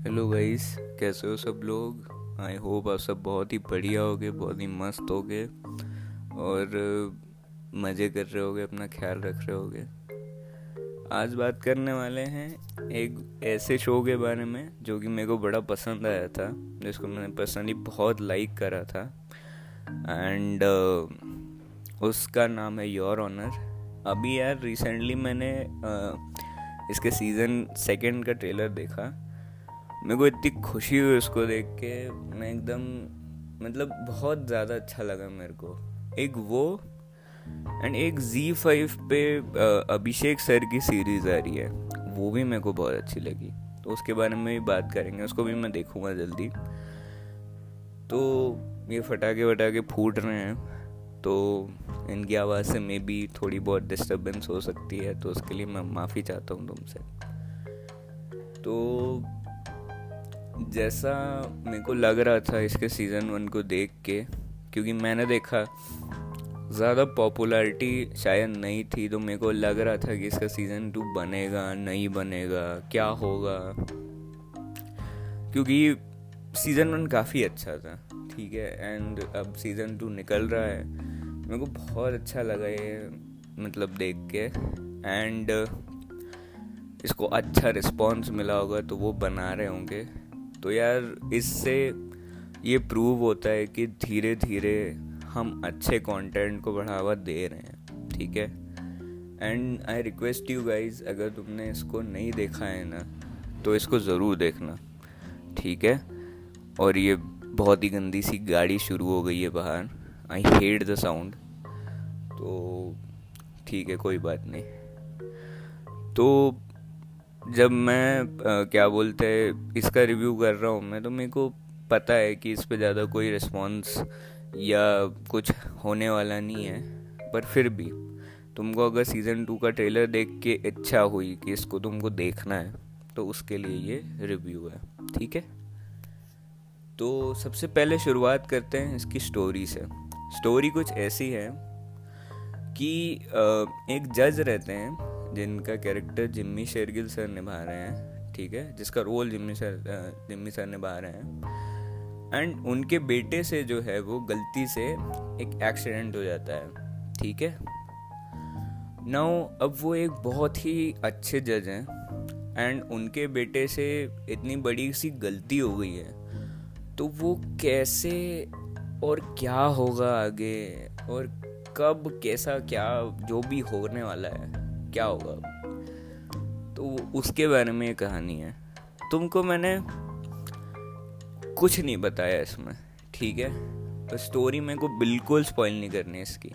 Hello guys कैसे हो सब लोग? आई होप आप सब बहुत ही बढ़िया होगे बहुत ही मस्त होगे और मज़े कर रहे होगे अपना ख्याल रख रहे होगे। आज बात करने वाले हैं एक ऐसे शो के बारे में जो कि मेरे को बड़ा पसंद आया था जिसको मैंने पर्सनली बहुत लाइक करा था। एंड uh, उसका नाम है योर ऑनर अभी यार रिसेंटली मैंने uh, इसके सीज़न सेकेंड का ट्रेलर देखा। मेरे को इतनी खुशी हुई उसको देख के। मैं एकदम मतलब बहुत ज़्यादा अच्छा लगा मेरे को। एक वो एंड एक जी फाइव पे अभिषेक सर की सीरीज़ आ रही है। वो भी मेरे को बहुत अच्छी लगी। तो उसके बारे में भी बात करेंगे। उसको भी मैं देखूँगा जल्दी। तो ये फटाके वटाके फूट रहे हैं। तो इनकी आवाज़ से मे बी थोड़ी बहुत डिस्टर्बेंस हो सकती है। तो उसके लिए मैं माफ़ी चाहता हूँ तुमसे। तो जैसा मेरे को लग रहा था इसके सीज़न वन को देख के, क्योंकि मैंने देखा, ज़्यादा पॉपुलैरिटी शायद नहीं थी तो मेरे को लग रहा था कि इसका सीज़न टू बनेगा, नहीं बनेगा, क्या होगा। क्योंकि सीज़न वन काफ़ी अच्छा था, ठीक है एंड अब सीज़न टू निकल रहा है। मेरे को बहुत अच्छा लगा ये मतलब देख के एंड इसको अच्छा रिस्पॉन्स मिला होगा तो वो बना रहे होंगे। तो यार इससे ये प्रूव होता है कि धीरे धीरे हम अच्छे कंटेंट को बढ़ावा दे रहे हैं, ठीक है? And I request you guys अगर तुमने इसको नहीं देखा है ना तो इसको ज़रूर देखना, ठीक है? और ये बहुत ही गंदी सी गाड़ी शुरू हो गई है बाहर। आई हेट द साउंड तो ठीक है, कोई बात नहीं। तो जब मैं आ, क्या बोलते हैं इसका रिव्यू कर रहा हूँ मैं तो मेरे को पता है कि इस पर ज़्यादा कोई रिस्पॉन्स या कुछ होने वाला नहीं है पर फिर भी तुमको अगर सीज़न टू का ट्रेलर देख के इच्छा हुई कि इसको तुमको देखना है तो उसके लिए ये रिव्यू है ठीक है? तो सबसे पहले शुरुआत करते हैं इसकी स्टोरी से। स्टोरी कुछ ऐसी है कि एक जज रहते हैं जिनका कैरेक्टर जिम्मी शेरगिल सर निभा रहे हैं, ठीक है? जिसका role Jimmy sir Jimmy sir निभा रहे हैं। एंड उनके बेटे से जो है, वो गलती से एक एक्सीडेंट हो जाता है, ठीक है? नाउ अब वो एक बहुत ही अच्छे जज हैं एंड उनके बेटे से इतनी बड़ी सी गलती हो गई है तो वो कैसे और क्या होगा आगे, और कब, कैसा, क्या, जो भी होने वाला है। क्या होगा? तो उसके बारे में ये कहानी है। तुमको मैंने कुछ नहीं बताया इसमें, ठीक है? तो स्टोरी मेरे को बिल्कुल स्पॉइल नहीं करनी इसकी।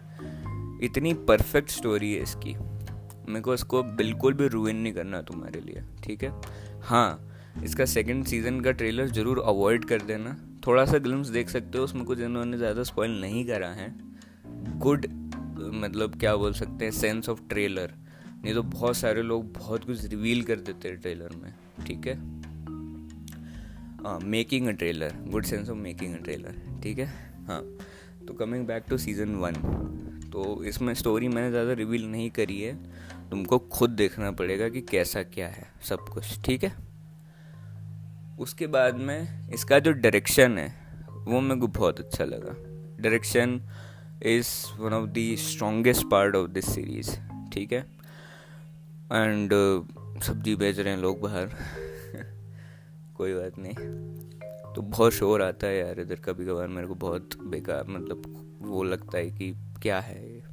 इतनी परफेक्ट स्टोरी है इसकी। मेरे को इसको बिल्कुल भी रूइन नहीं करना तुम्हारे लिए, ठीक है? हाँ इसका सेकंड सीज़न का ट्रेलर ज़रूर अवॉइड कर देना। थोड़ा सा ग्लिम्स देख सकते हो, उसमें कुछ इन्होंने ज़्यादा स्पॉइल नहीं करा है। गुड मतलब क्या बोल सकते हैं सेंस ऑफ़ ट्रेलर नहीं तो बहुत सारे लोग बहुत कुछ रिवील कर देते हैं ट्रेलर में, ठीक है? Making a trailer good sense of making a trailer ठीक है? हाँ तो coming back to season one तो इसमें स्टोरी मैंने ज़्यादा रिवील नहीं करी है। तुमको खुद देखना पड़ेगा कि कैसा क्या है सब कुछ, ठीक है? उसके बाद में इसका जो डायरेक्शन है, वो मेरे को बहुत अच्छा लगा। Direction is one of the strongest part of this series ठीक है? एंड सब्ज़ी बेच रहे हैं लोग बाहर। कोई बात नहीं। तो बहुत शोर आता है यार इधर कभी कभार मेरे को बहुत बेकार मतलब वो लगता है कि क्या है ये।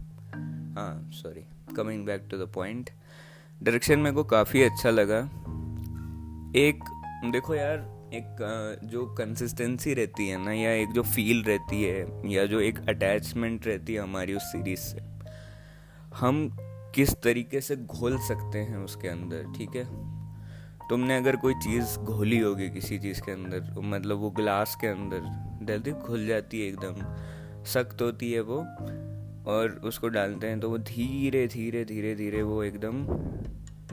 हाँ sorry coming back to the point direction मेरे को काफ़ी अच्छा लगा। एक, देखो यार, एक जो कंसिस्टेंसी रहती है ना, या एक जो फील रहती है, या जो एक अटैचमेंट रहती है हमारी उस सीरीज़ से, हम किस तरीके से घोल सकते हैं उसके अंदर, ठीक है? तुमने अगर कोई चीज़ घोली होगी किसी चीज़ के अंदर मतलब वो ग्लास के अंदर जल्दी घुल जाती है एकदम, सख्त होती है वो, और उसको डालते हैं तो वो धीरे धीरे धीरे धीरे वो एकदम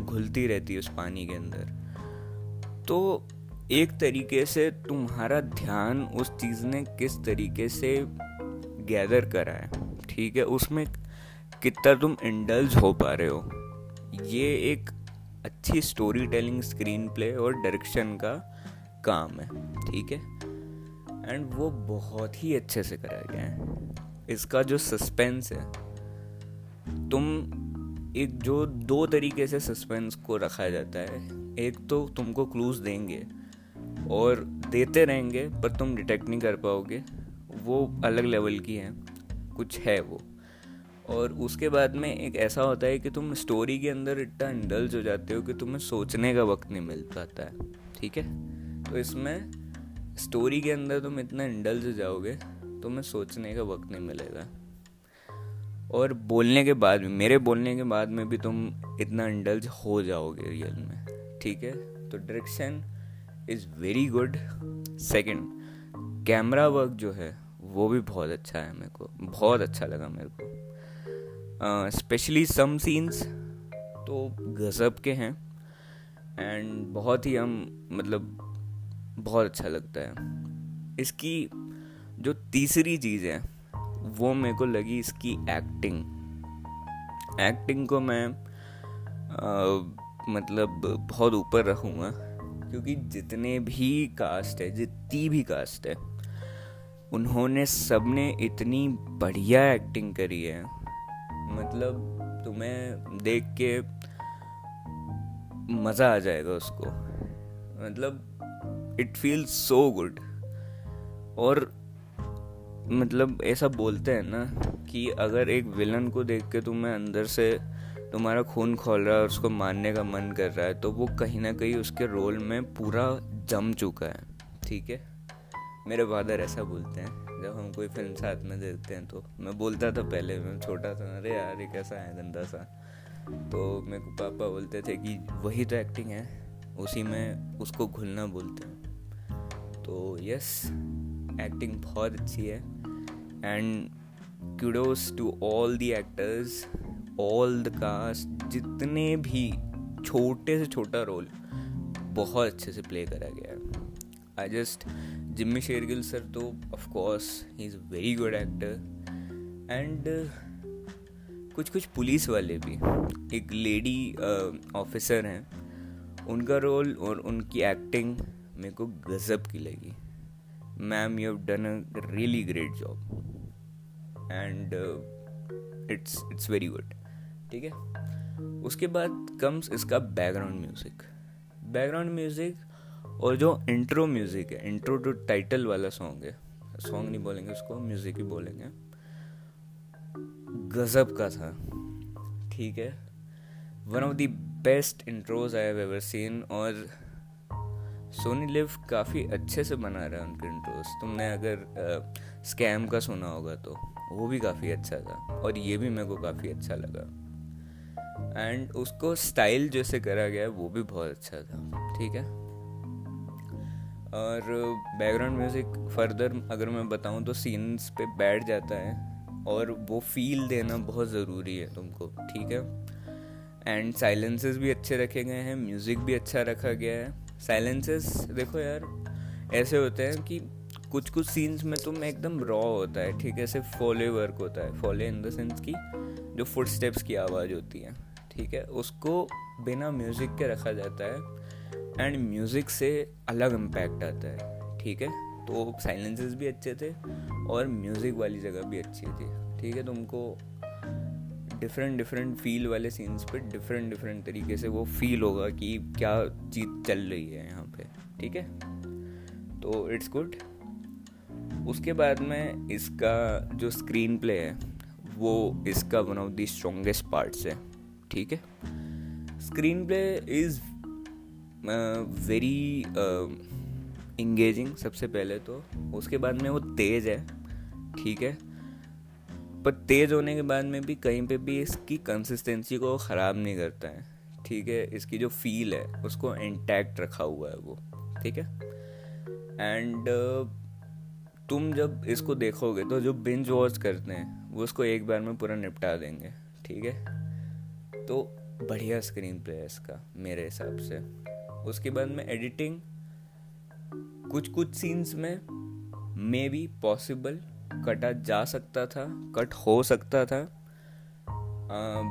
घुलती रहती है उस पानी के अंदर। तो एक तरीके से तुम्हारा ध्यान उस चीज़ ने किस तरीके से गैदर करा है, ठीक है? उसमें कितना तुम इंडल्ज हो पा रहे हो? ये एक अच्छी स्टोरी टेलिंग स्क्रीन प्ले और डायरेक्शन का काम है, ठीक है? एंड वो बहुत ही अच्छे से करा गया है। इसका जो सस्पेंस है, तुम एक जो दो तरीके से सस्पेंस को रखा जाता है, एक तो तुमको क्लूज देंगे और देते रहेंगे, पर तुम डिटेक्ट नहीं कर पाओगे। वो अलग लेवल की है, कुछ है वो। और उसके बाद में एक ऐसा होता है कि तुम स्टोरी के अंदर इतना इंडल्ज हो जाते हो कि तुम्हें सोचने का वक्त नहीं मिल पाता है, ठीक है? तो इसमें स्टोरी के अंदर तुम इतना इंडल्ज हो जाओगे, तुम्हें सोचने का वक्त नहीं मिलेगा। और बोलने के बाद भी, मेरे बोलने के बाद में भी तुम इतना इंडल्ज हो जाओगे रियल में, ठीक है? तो direction is very good second camera work जो है, वो भी बहुत अच्छा है मेरे को, बहुत अच्छा लगा मेरे को। स्पेशली सम सीन्स तो गज़ब के हैं। एंड बहुत ही हम मतलब बहुत अच्छा लगता है। इसकी जो तीसरी चीज़ है वो मेरे को लगी इसकी एक्टिंग एक्टिंग को मैं आ, मतलब बहुत ऊपर रखूँगा क्योंकि जितने भी कास्ट है जितनी भी कास्ट है उन्होंने सबने इतनी बढ़िया एक्टिंग करी है। मतलब तुम्हें देख के मज़ा आ जाएगा उसको। मतलब इट फील्स सो गुड और मतलब ऐसा बोलते हैं ना कि अगर एक विलन को देख के तुम्हें अंदर से तुम्हारा खून खोल रहा है और उसको मारने का मन कर रहा है तो वो कहीं ना कहीं उसके रोल में पूरा जम चुका है। ठीक है? मेरे फादर ऐसा बोलते हैं। जब हम कोई फ़िल्म साथ में देखते हैं तो मैं बोलता था पहले, मैं छोटा था, अरे यार ये कैसा है, गंदा सा। तो मेरे को पापा बोलते थे कि वही तो एक्टिंग है, उसी में उसको घुलना बोलते हैं। तो यस एक्टिंग बहुत अच्छी है। And kudos to all the actors all the cast जितने भी छोटे से छोटा रोल बहुत अच्छे से प्ले करा गया है। I just Jimmy Shergill sir तो of course he is very good actor and कुछ कुछ पुलिस वाले भी, एक लेडी ऑफिसर हैं, उनका रोल और उनकी एक्टिंग मेरे को गज़ब की लगी। Ma'am you have done a really great job and it's it's very good ठीक है? उसके बाद कम्स इसका बैकग्राउंड म्यूज़िक बैकग्राउंड म्यूज़िक और जो इंट्रो म्यूज़िक है इंट्रो टू टाइटल वाला सॉन्ग है सॉन्ग नहीं बोलेंगे उसको म्यूज़िक ही बोलेंगे। गज़ब का था, ठीक है? One of the best intros I have ever seen और सोनी लिव काफ़ी अच्छे से बना रहा है उनके इंट्रोज तुमने अगर स्कैम का सुना होगा तो वो भी काफ़ी अच्छा था और ये भी मेरे को काफ़ी अच्छा लगा। एंड उसको स्टाइल जैसे करा गया वो भी बहुत अच्छा था, ठीक है? और बैकग्राउंड म्यूज़िक फर्दर अगर मैं बताऊँ तो सीन्स पे बैठ जाता है और वो फील देना बहुत ज़रूरी है तुमको, ठीक है? एंड साइलेंसेस भी अच्छे रखे गए हैं म्यूज़िक भी अच्छा रखा गया है। साइलेंसेस देखो यार, ऐसे होते हैं कि कुछ कुछ सीन्स में तुम एकदम रॉ होता है, ठीक है? सिर्फ़ फॉले वर्क होता है। फॉले इन द सेंस की जो फुट स्टेप्स की आवाज़ होती है, ठीक है? उसको बिना म्यूज़िक के रखा जाता है। एंड म्यूज़िक से अलग इम्पैक्ट आता है, ठीक है? तो साइलेंसेस भी अच्छे थे और म्यूज़िक वाली जगह भी अच्छी थी, ठीक है? तुमको डिफरेंट डिफरेंट फील वाले सीन्स पे डिफरेंट डिफरेंट तरीके से वो फील होगा कि क्या चीज़ चल रही है यहाँ पे, ठीक है? तो इट्स गुड उसके बाद में इसका जो स्क्रीन प्ले है, वो इसका one of the strongest parts है, ठीक है? Screenplay is very engaging सबसे पहले तो। उसके बाद में वो तेज़ है, ठीक है? पर तेज़ होने के बाद में भी कहीं पे भी इसकी कंसिस्टेंसी को ख़राब नहीं करता है, ठीक है? इसकी जो फील है, उसको इंटैक्ट रखा हुआ है वो, ठीक है? एंड तुम जब इसको देखोगे तो जो बिंज वॉच करते हैं, वो उसको एक बार में पूरा निपटा देंगे, ठीक है? तो बढ़िया स्क्रीन प्ले है इसका, मेरे हिसाब से। उसके बाद में एडिटिंग कुछ कुछ सीन्स में मे बी पॉसिबल कटा जा सकता था कट हो सकता था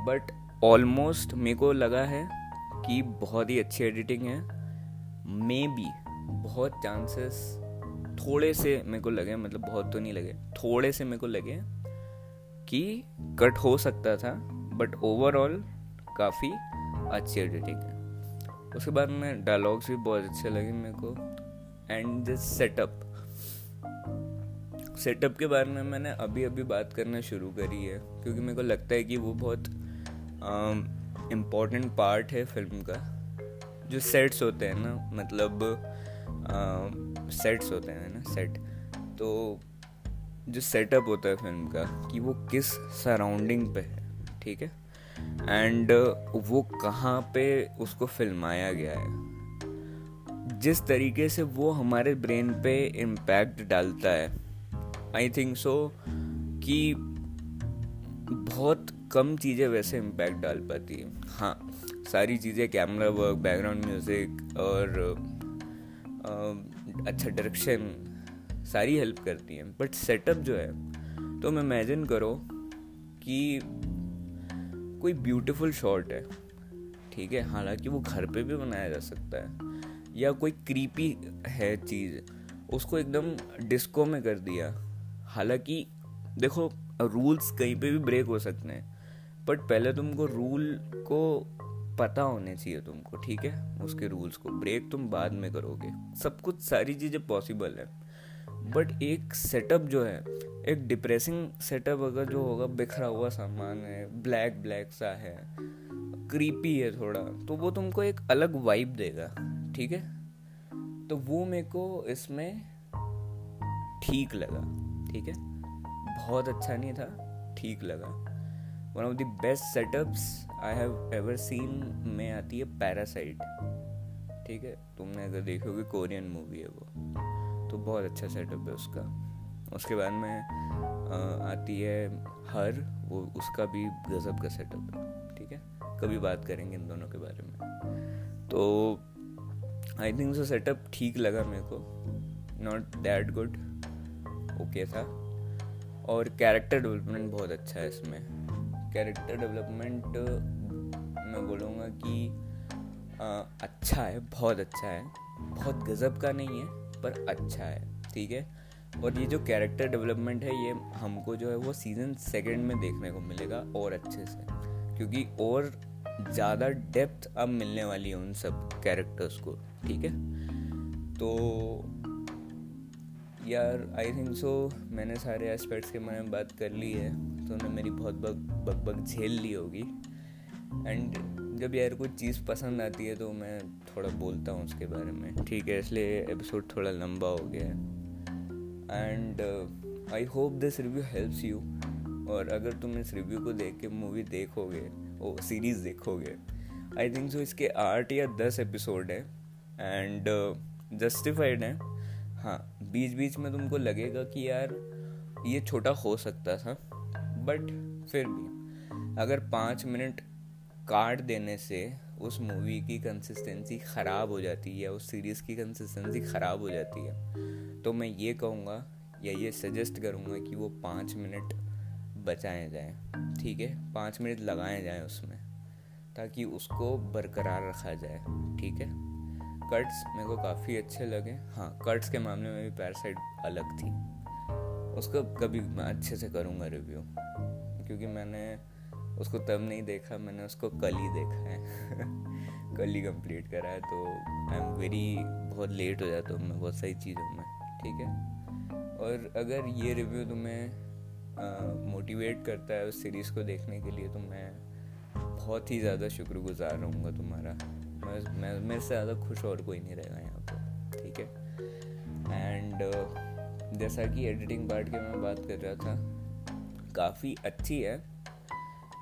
बट ऑलमोस्ट मेरे को लगा है कि बहुत ही अच्छी एडिटिंग है। मे बी बहुत चांसेस थोड़े से मेरे को लगे मतलब बहुत तो नहीं लगे, थोड़े से मेरे को लगे कि कट हो सकता था बट ओवरऑल काफ़ी अच्छी एडिटिंग है। उसके बाद में डायलॉग्स भी बहुत अच्छे लगे मेरे को। एंड दिस सेटअप सेटअप के बारे में मैंने अभी अभी बात करना शुरू करी है, क्योंकि मेरे को लगता है कि वो बहुत इम्पोर्टेंट पार्ट है फ़िल्म का। जो सेट्स होते हैं ना मतलब सेट्स होते हैं ना सेट तो जो सेटअप होता है फ़िल्म का, कि वो किस सराउंडिंग पे है, ठीक है? एंड वो कहाँ पे उसको फिल्माया गया है? जिस तरीके से वो हमारे ब्रेन पे इम्पैक्ट डालता है आई थिंक सो कि बहुत कम चीज़ें वैसे इम्पैक्ट डाल पाती है। हाँ सारी चीज़ें कैमरा वर्क बैकग्राउंड म्यूज़िक और आ, अच्छा डायरेक्शन सारी हेल्प करती हैं। बट सेटअप जो है तो इमेजिन करो कि कोई ब्यूटीफुल शॉट है, ठीक है? हालाँकि वो घर पे भी बनाया जा सकता है, या कोई क्रीपी है चीज़, उसको एकदम डिस्को में कर दिया। हालाँकि, देखो रूल्स कहीं पे भी ब्रेक हो सकते हैं बट पहले तुमको रूल को पता होने चाहिए तुमको, ठीक है? उसके रूल्स को। ब्रेक तुम बाद में करोगे। सब कुछ, सारी चीज़ें पॉसिबल है। बट एक सेटअप जो है, एक डिप्रेसिंग सेटअप अगर जो होगा, बिखरा हुआ सामान है ब्लैक ब्लैक सा है क्रीपी है थोड़ा तो वो तुमको एक अलग वाइब देगा, ठीक है? तो वो मेरे को इसमें ठीक लगा, ठीक है? बहुत अच्छा नहीं था, ठीक लगा। One of the best setups I have ever seen में आती है पैरासाइट ठीक है? तुमने अगर देखोगे कोरियन मूवी है वो। तो बहुत अच्छा सेटअप है उसका। उसके बाद में आती है हर वो उसका भी गज़ब का सेटअप है ठीक है? कभी बात करेंगे इन दोनों के बारे में। तो आई थिंक सो सेटअप ठीक लगा मेरे को नॉट दैट गुड ओके था। और कैरेक्टर डेवलपमेंट बहुत अच्छा है इसमें। कैरेक्टर डेवलपमेंट मैं बोलूँगा कि आ, अच्छा है बहुत अच्छा है। बहुत गज़ब का नहीं है पर अच्छा है, ठीक है? और ये जो कैरेक्टर डेवलपमेंट है, ये हमको जो है वो सीज़न सेकेंड में देखने को मिलेगा और अच्छे से। क्योंकि और ज़्यादा डेप्थ अब मिलने वाली है उन सब कैरेक्टर्स को, ठीक है? तो यार आई थिंक सो मैंने सारे एस्पेक्ट्स के बारे में बात कर ली है तो उन्होंने मेरी बहुत बग बग झेल ली होगी। एंड जब यार कोई चीज़ पसंद आती है तो मैं थोड़ा बोलता हूँ उसके बारे में। ठीक है इसलिए एपिसोड थोड़ा लंबा हो गया है। And I hope this review helps you और अगर तुम इस रिव्यू को देख के मूवी देखोगे ओ सीरीज़ देखोगे आई थिंक सो इसके आठ या दस एपिसोड है। एंड जस्टिफाइड uh, है। हाँ बीच बीच में तुमको लगेगा कि यार ये छोटा हो सकता था बट फिर भी अगर पाँच मिनट काट देने से उस मूवी की कंसिस्टेंसी ख़राब हो जाती है, उस सीरीज़ की कंसिस्टेंसी ख़राब हो जाती है। तो मैं ये कहूँगा या ये सजेस्ट करूँगा कि वो पाँच मिनट बचाए जाएँ, ठीक है? पाँच मिनट लगाए जाएँ उसमें, ताकि उसको बरकरार रखा जाए, ठीक है? कट्स मेरे को काफ़ी अच्छे लगे। हाँ कट्स के मामले में भी पैरासाइड अलग थी। उसको कभी मैं अच्छे से करूँगा रिव्यू क्योंकि मैंने उसको तब नहीं देखा मैंने उसको कल ही देखा है। कल ही कंप्लीट करा है तो आई एम वेरी बहुत लेट हो जाता हूँ मैं बहुत सारी चीज़ों में ठीक है? और अगर ये रिव्यू तुम्हें मोटिवेट करता है उस सीरीज़ को देखने के लिए तो मैं बहुत ही ज़्यादा शुक्रगुजार रहूँगा तुम्हारा। मैं मैं मेरे से ज़्यादा खुश और कोई नहीं रहेगा यहाँ पर ठीक है? एंड uh, जैसा कि एडिटिंग पार्ट की मैं बात कर रहा था काफ़ी अच्छी है।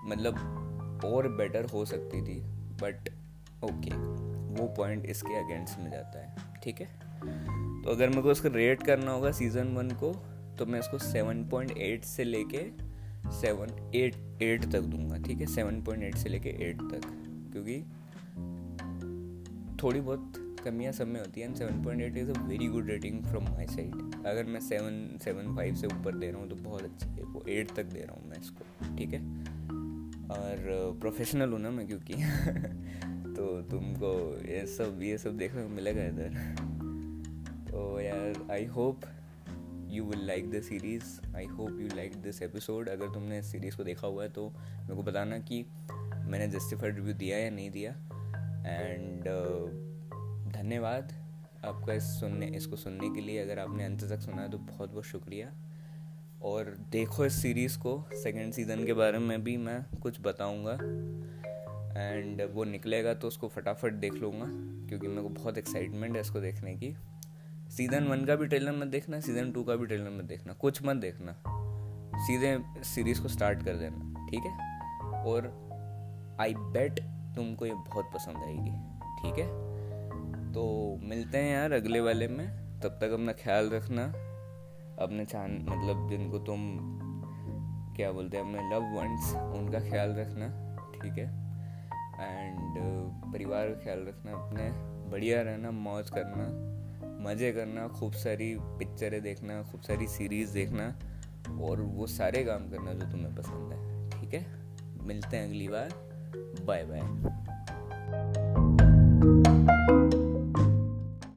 मतलब और बेटर हो सकती थी बट ओके वो पॉइंट इसके अगेंस्ट में जाता है, ठीक है? तो अगर मेरे को उसका रेट करना होगा सीज़न वन को तो मैं इसको सेवन पॉइंट एट से लेके सेवन एट एट तक दूँगा, ठीक है? सेवन पॉइंट एट से लेके एट तक, क्योंकि थोड़ी बहुत कमियाँ सब में होती हैं seven point eight is a very good rating from my side अगर मैं सेवन सेवन फाइव से ऊपर दे रहा हूँ तो बहुत अच्छी है, वो एट तक दे रहा हूँ मैं इसको, ठीक है? और प्रोफेशनल हूँ ना मैं क्योंकि। तो तुमको ये सब ये सब देखने को मिलेगा इधर। तो यार I hope you will like the series I hope you like this episode अगर तुमने इस सीरीज़ को देखा हुआ है तो मेरे को बताना कि मैंने जस्टिफाइड रिव्यू दिया या नहीं दिया। एंड uh, धन्यवाद आपका इस सुनने इसको सुनने के लिए। अगर आपने अंत तक सुना है तो बहुत बहुत शुक्रिया। और देखो इस सीरीज़ को सेकेंड सीज़न के बारे में भी मैं कुछ बताऊँगा। एंड वो निकलेगा तो उसको फटाफट देख लूँगा, क्योंकि मेरे को बहुत एक्साइटमेंट है इसको देखने की। सीज़न वन का भी ट्रेलर मत देखना सीज़न टू का भी ट्रेलर मत देखना, कुछ मत देखना। सीधे सीरीज़ को स्टार्ट कर देना, ठीक है? और आई बेट तुमको ये बहुत पसंद आएगी, ठीक है? तो मिलते हैं यार अगले वाले में, तब तक अपना ख्याल रखना। अपने चान मतलब जिनको तुम, क्या बोलते हैं, अपने लव वंस उनका ख्याल रखना, ठीक है? एंड परिवार का ख्याल रखना, अपने बढ़िया रहना, मौज करना, मज़े करना, खूब सारी पिक्चरें देखना, खूब सारी सीरीज़ देखना, और वो सारे काम करना जो तुम्हें पसंद है, ठीक है? मिलते हैं अगली बार बाय बाय